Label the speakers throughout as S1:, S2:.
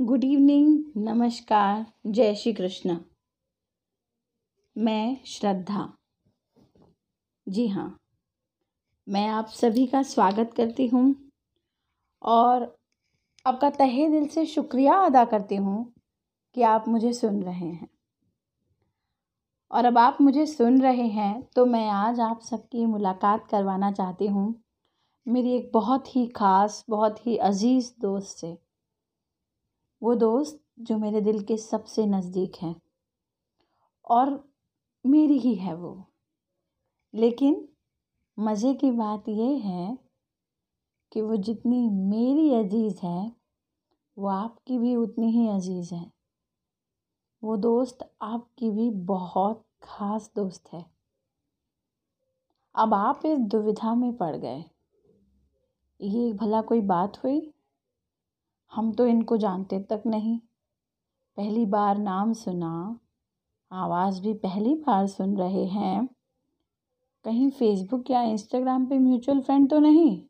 S1: Good evening नमस्कार जय श्री कृष्ण मैं श्रद्धा। जी हाँ। मैं आप सभी का स्वागत करती हूँ और आपका तहे दिल से शुक्रिया अदा करती हूँ कि आप मुझे सुन रहे हैं। और अब आप मुझे सुन रहे हैं तो मैं आज आप सबकी मुलाकात करवाना चाहती हूँ। मेरी एक बहुत ही ख़ास, बहुत ही अज़ीज़ दोस्त से। वो दोस्त जो मेरे दिल के सबसे नज़दीक हैं। और मेरी ही है वो। लेकिन मज़े की बात ये है कि वो जितनी मेरी अज़ीज़ है, वो आपकी भी उतनी ही अज़ीज़ है। वो दोस्त आपकी भी बहुत ख़ास दोस्त है। अब आप इस दुविधा में पड़ गए। ये भला कोई बात हुई? हम तो इनको जानते तक नहीं। पहली बार नाम सुना, आवाज़ भी पहली बार सुन रहे हैं। कहीं फेसबुक या इंस्टाग्राम पे म्यूचुअल फ्रेंड तो नहीं?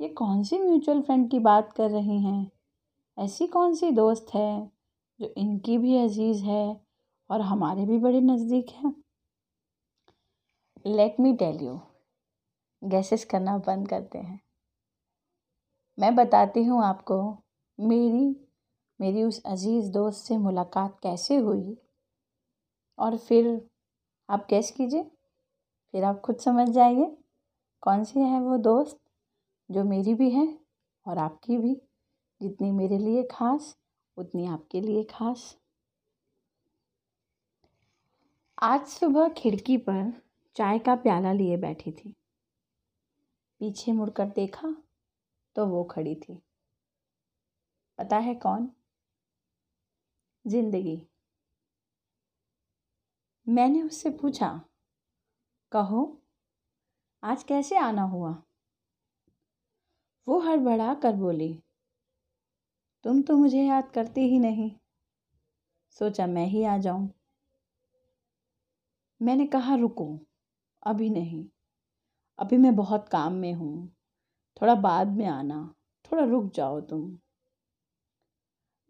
S1: ये कौन सी म्यूचुअल फ्रेंड की बात कर रही हैं? ऐसी कौन सी दोस्त है जो इनकी भी अज़ीज़ है और हमारे भी बड़े नज़दीक हैं? Let me tell you guesses करना बंद करते हैं। मैं बताती हूँ आपको, मेरी मेरी उस अज़ीज़ दोस्त से मुलाकात कैसे हुई? और फिर आप कैस कीजिए, फिर आप खुद समझ जाइए, कौन सी है वो दोस्त जो मेरी भी है और आपकी भी, जितनी मेरे लिए ख़ास, उतनी आपके लिए ख़ास। आज सुबह खिड़की पर चाय का प्याला लिए बैठी थी। पीछे मुड़कर देखा तो वो खड़ी थी। पता है कौन? ज़िंदगी। मैंने उससे पूछा, कहो, आज कैसे आना हुआ? वो हड़बड़ा कर बोली, तुम तो मुझे याद करती ही नहीं। सोचा मैं ही आ जाऊँ। मैंने कहा, रुको, अभी नहीं। अभी मैं बहुत काम में हूँ। थोड़ा बाद में आना, थोड़ा रुक जाओ तुम।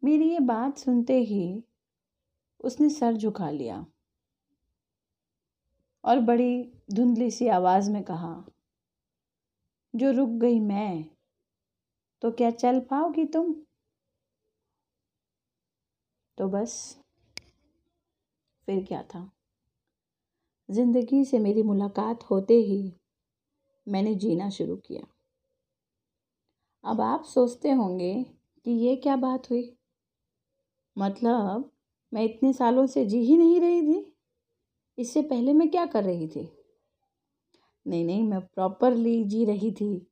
S1: मेरी ये बात सुनते ही उसने सर झुका लिया और बड़ी धुंधली सी आवाज़ में कहा, जो रुक गई मैं तो क्या चल पाओगी तुम? तो बस, फिर क्या था? ज़िंदगी से मेरी मुलाकात होते ही मैंने जीना शुरू किया। अब आप सोचते होंगे कि ये क्या बात हुई। मतलब मैं इतने सालों से जी ही नहीं रही थी। इससे पहले मैं क्या कर रही थी? नहीं नहीं, मैं प्रॉपरली जी रही थी।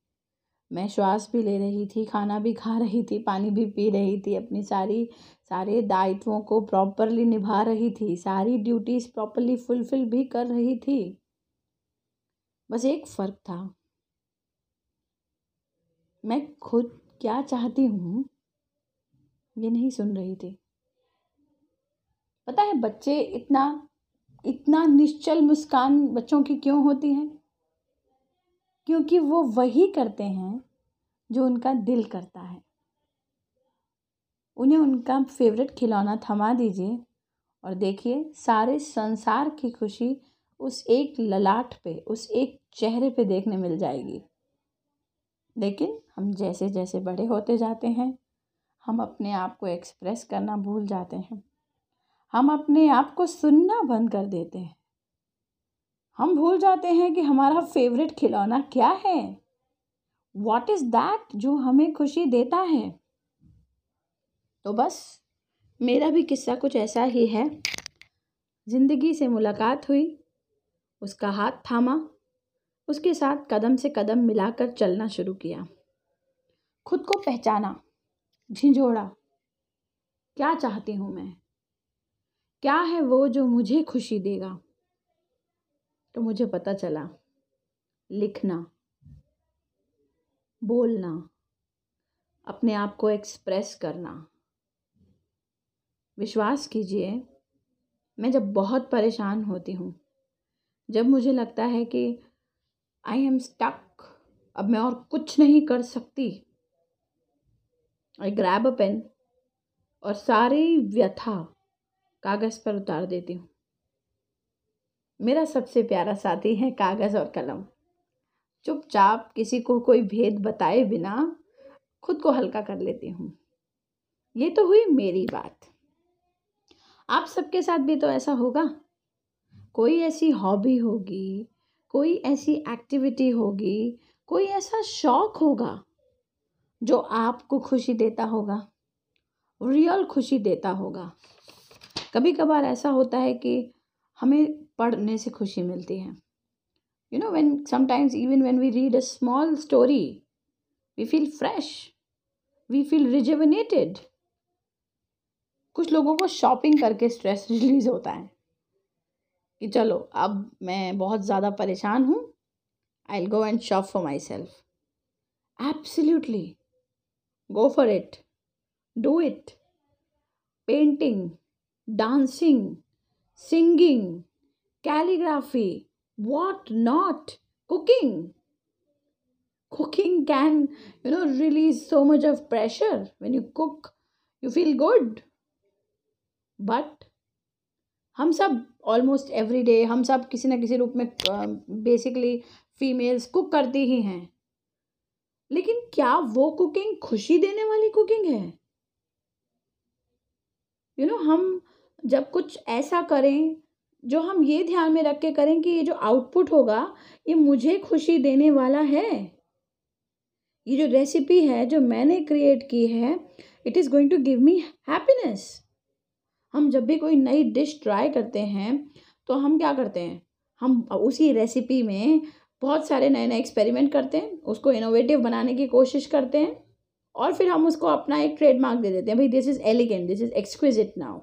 S1: मैं श्वास भी ले रही थी, खाना भी खा रही थी, पानी भी पी रही थी, अपनी सारी, सारे दायित्वों को प्रॉपरली निभा रही थी, सारी ड्यूटीज़ प्रॉपरली फुलफ़िल भी कर रही थी। बस एक फ़र्क था। मैं खुद क्या चाहती हूँ, ये नहीं सुन रही थी। पता है बच्चे इतना इतना निश्चल मुस्कान बच्चों की क्यों होती है? क्योंकि वो वही करते हैं जो उनका दिल करता है। उन्हें उनका फेवरेट खिलौना थमा दीजिए और देखिए सारे संसार की खुशी उस एक ललाट पे, उस एक चेहरे पे देखने मिल जाएगी। लेकिन हम जैसे जैसे बड़े होते जाते हैं, हम अपने आप को एक्सप्रेस करना भूल जाते हैं। हम अपने आप को सुनना बंद कर देते हैं। हम भूल जाते हैं कि हमारा फेवरेट खिलौना क्या है? वॉट इज़ दैट जो हमें खुशी देता है? तो बस, मेरा भी किस्सा कुछ ऐसा ही है। ज़िंदगी से मुलाकात हुई, उसका हाथ थामा। उसके साथ कदम से कदम मिलाकर चलना शुरू किया। खुद को पहचाना, झिझोड़ा, क्या चाहती हूँ मैं? क्या है वो जो मुझे खुशी देगा? तो मुझे पता चला, लिखना, बोलना, अपने आप को एक्सप्रेस करना। विश्वास कीजिए, मैं जब बहुत परेशान होती हूँ, जब मुझे लगता है कि आई एम स्टक अब मैं और कुछ नहीं कर सकती। आई ग्रैब अ पेन और सारी व्यथा कागज़ पर उतार देती हूँ। मेरा सबसे प्यारा साथी है कागज़ और कलम। चुपचाप किसी को कोई भेद बताए बिना खुद को हल्का कर लेती हूँ। ये तो हुई मेरी बात। आप सबके साथ भी तो ऐसा होगा। कोई ऐसी हॉबी होगी कोई ऐसी एक्टिविटी होगी, कोई ऐसा शौक होगा जो आपको खुशी देता होगा, रियल खुशी देता होगा। कभी कभार ऐसा होता है कि हमें पढ़ने से खुशी मिलती है। You know when sometimes even when we read a small story we feel fresh we feel rejuvenated कुछ लोगों को शॉपिंग करके स्ट्रेस रिलीज़ होता है। कि चलो, अब मैं बहुत ज़्यादा परेशान हूँ I'll go and shop for my self absolutely go for it do it painting dancing singing calligraphy what not cooking cooking can you know release so much of pressure when you cook you feel good but हम सब almost every day हम सब किसी ना किसी रूप में basically females cook करती ही हैं। लेकिन क्या वो कुकिंग खुशी देने वाली कुकिंग है? यू you नो know, हम जब कुछ ऐसा करें जो हम ये ध्यान में रख के करें कि ये जो आउटपुट होगा ये मुझे खुशी देने वाला है। ये जो रेसिपी है जो मैंने क्रिएट की है it is going to give me happiness हम जब भी कोई नई डिश ट्राई करते हैं तो हम क्या करते हैं? हम उसी रेसिपी में बहुत सारे नए नए एक्सपेरिमेंट करते हैं, उसको इनोवेटिव बनाने की कोशिश करते हैं और फिर हम उसको अपना एक ट्रेडमार्क दे देते हैं, भाई this is elegant this is exquisite now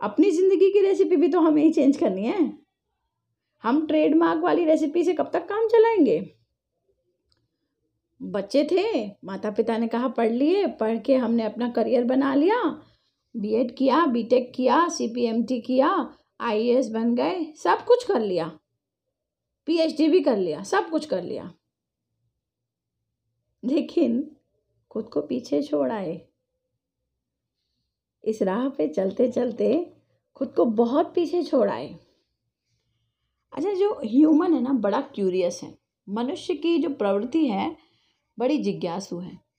S1: अपनी ज़िंदगी की रेसिपी भी तो हमें ही चेंज करनी है। हम ट्रेडमार्क वाली रेसिपी से कब तक काम चलाएँगे? बच्चे थे माता पिता ने कहा, पढ़ लिए, पढ़ के हमने अपना करियर बना लिया बीएड किया बीटेक किया सीपीएमटी किया आईएएस बन गए, सब कुछ कर लिया। पीएचडी भी कर लिया, सब कुछ कर लिया। लेकिन खुद को पीछे छोड़ आए इस राह पे चलते चलते खुद को बहुत पीछे छोड़ आए अच्छा जो ह्यूमन है ना, बड़ा क्यूरियस है। मनुष्य की जो प्रवृत्ति है, बड़ी जिज्ञासु है।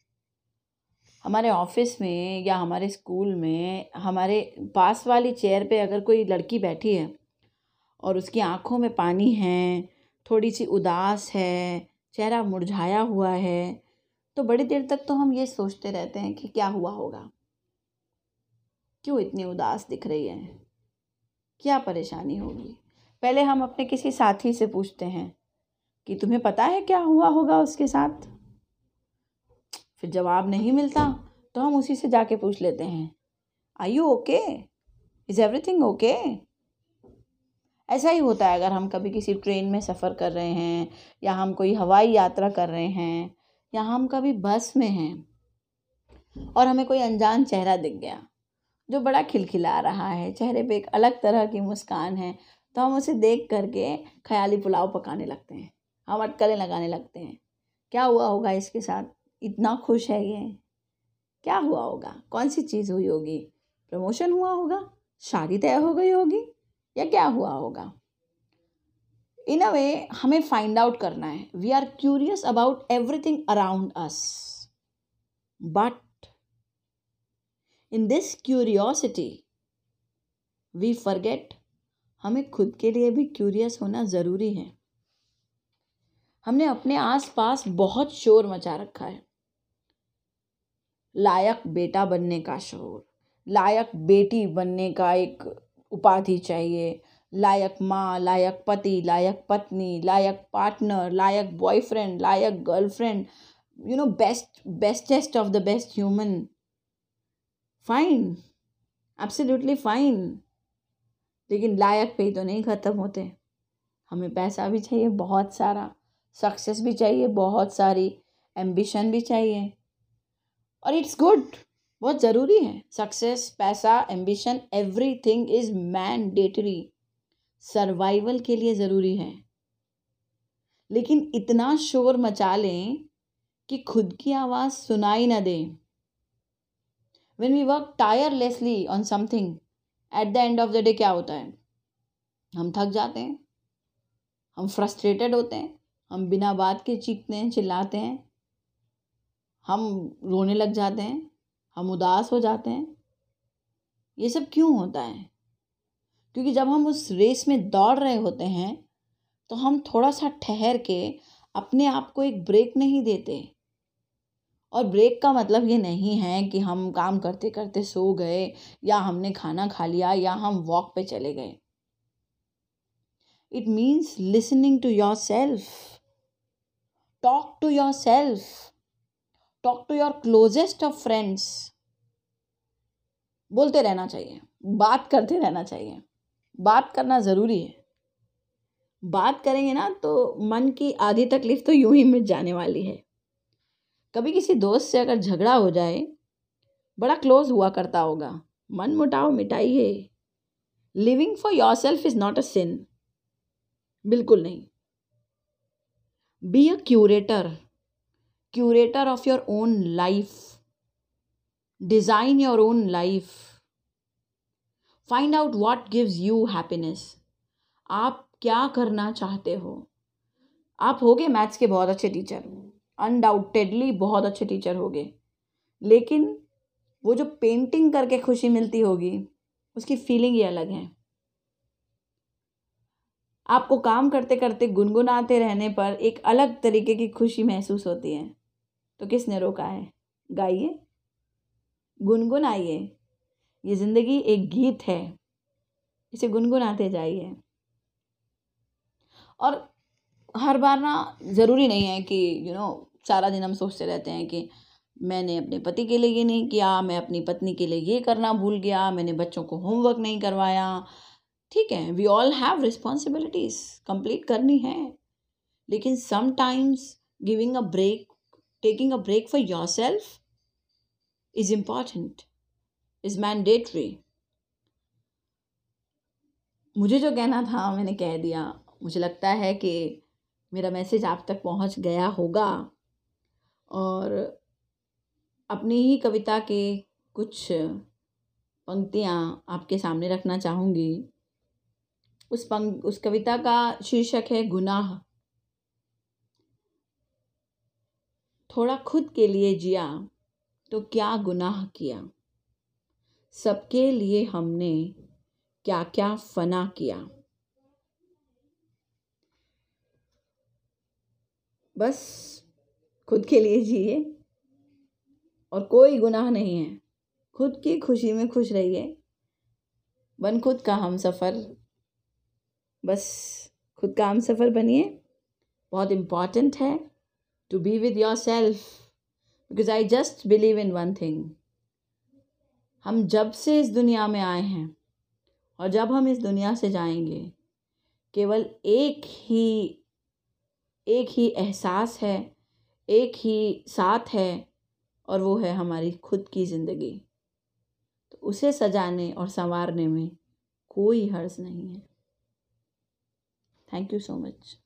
S1: हमारे ऑफ़िस में या हमारे स्कूल में हमारे पास वाली चेयर पे अगर कोई लड़की बैठी है और उसकी आँखों में पानी है थोड़ी सी उदास है, चेहरा मुरझाया हुआ है तो बड़ी देर तक तो हम ये सोचते रहते हैं कि क्या हुआ होगा। क्यों इतनी उदास दिख रही है? क्या परेशानी होगी? पहले हम अपने किसी साथी से पूछते हैं कि तुम्हें पता है क्या हुआ होगा उसके साथ? फिर जवाब नहीं मिलता तो हम उसी से जाके पूछ लेते हैं। I you okay is everything okay ऐसा ही होता है, अगर हम कभी किसी ट्रेन में सफ़र कर रहे हैं, या हम कोई हवाई यात्रा कर रहे हैं, या हम कभी बस में हैं, और हमें कोई अनजान चेहरा दिख गया, जो बड़ा खिलखिला रहा है, चेहरे पे एक अलग तरह की मुस्कान है तो हम उसे देख करके ख्याली पुलाव पकाने लगते हैं। हम अटकलें लगाने लगते हैं। क्या हुआ होगा इसके साथ? इतना खुश है ये। क्या हुआ होगा? कौन सी चीज़ हुई होगी? प्रमोशन हुआ होगा? शादी तय हो गई होगी? या क्या हुआ होगा? इन अ वे हमें फाइंड आउट करना है। We are curious about everything around us but in this curiosity we forget हमें खुद के लिए भी क्यूरियस होना ज़रूरी है। हमने अपने आसपास बहुत शोर मचा रखा है। लायक बेटा बनने का शोर, लायक बेटी बनने का एक उपाधि चाहिए। लायक माँ, लायक पति, लायक पत्नी, लायक पार्टनर लायक boyfriend like girlfriend you know best bestest of the best human fine absolutely fine लेकिन लायक पे ही तो नहीं ख़त्म होते। हमें पैसा भी चाहिए बहुत सारा सक्सेस भी चाहिए बहुत सारी एम्बिशन भी चाहिए। और इट्स गुड बहुत ज़रूरी है. सक्सेस पैसा ambition everything is mandatory survival के लिए ज़रूरी है. लेकिन इतना शोर मचा लें कि खुद की आवाज़ सुनाई ना दें. When we work tirelessly on something at the end of the day क्या होता है? हम थक जाते हैं. हम फ्रस्ट्रेटेड होते हैं. हम बिना बात के चीखते हैं, चिल्लाते हैं. हम रोने लग जाते हैं, हम उदास हो जाते हैं। ये सब क्यों होता है? क्योंकि जब हम उस रेस में दौड़ रहे होते हैं तो हम थोड़ा सा ठहर के अपने आप को एक ब्रेक नहीं देते। और ब्रेक का मतलब ये नहीं है कि हम काम करते करते सो गए, या हमने खाना खा लिया, या हम वॉक पे चले गए। It means listening to yourself talk to yourself talk to your closest of friends बोलते रहना चाहिए। बात करते रहना चाहिए। बात करना ज़रूरी है। बात करेंगे ना तो मन की आधी तकलीफ़ तो यूँ ही मिट जाने वाली है। कभी किसी दोस्त से अगर झगड़ा हो जाए, बड़ा क्लोज हुआ करता होगा। मन मुटाव मिटाइए living for yourself is not a sin बिल्कुल नहीं। Be a curator curator of your own life design your own life find out what gives you happiness आप क्या करना चाहते हो? आप होगे मैथ्स के बहुत अच्छे टीचर अनडाउटेडली बहुत अच्छे टीचर होगे। लेकिन वो जो पेंटिंग करके खुशी मिलती होगी, उसकी फीलिंग ही अलग है। आपको काम करते करते गुनगुनाते रहने पर एक अलग तरीके की खुशी महसूस होती है। तो किसने रोका है? गाइए। गुनगुनाइए। ये ज़िंदगी एक गीत है। इसे गुनगुनाते जाइए। और हर बार ना ज़रूरी नहीं है कि यू you नो know, सारा दिन हम सोचते रहते हैं कि मैंने अपने पति के लिए ये नहीं किया मैं अपनी पत्नी के लिए ये करना भूल गया मैंने बच्चों को होमवर्क नहीं करवाया। ठीक है we all have responsibilities complete करनी है। लेकिन sometimes giving a break a break for yourself is important is mandatory मुझे जो कहना था, मैंने कह दिया। मुझे लगता है कि मेरा मैसेज आप तक पहुँच गया होगा। और अपनी ही कविता के कुछ पंक्तियाँ आपके सामने रखना चाहूँगी। उस पंक, उस कविता का शीर्षक है गुनाह। थोड़ा खुद के लिए जिया तो क्या गुनाह किया? सबके लिए हमने क्या क्या फना किया? बस खुद के लिए जिए, और कोई गुनाह नहीं है। खुद की खुशी में खुश रहिए। बन खुद का हम सफ़र बस खुद का हम सफ़र बनिए। बहुत इंपॉर्टेंट है। Be with yourself because I just believe in one thing हम जब से इस दुनिया में आए हैं, और जब हम इस दुनिया से जाएँगे, केवल एक ही एक ही एहसास है, एक ही साथ है, और वो है हमारी खुद की ज़िंदगी। तो उसे सजाने और संवारने में कोई हर्ज नहीं है। Thank you so much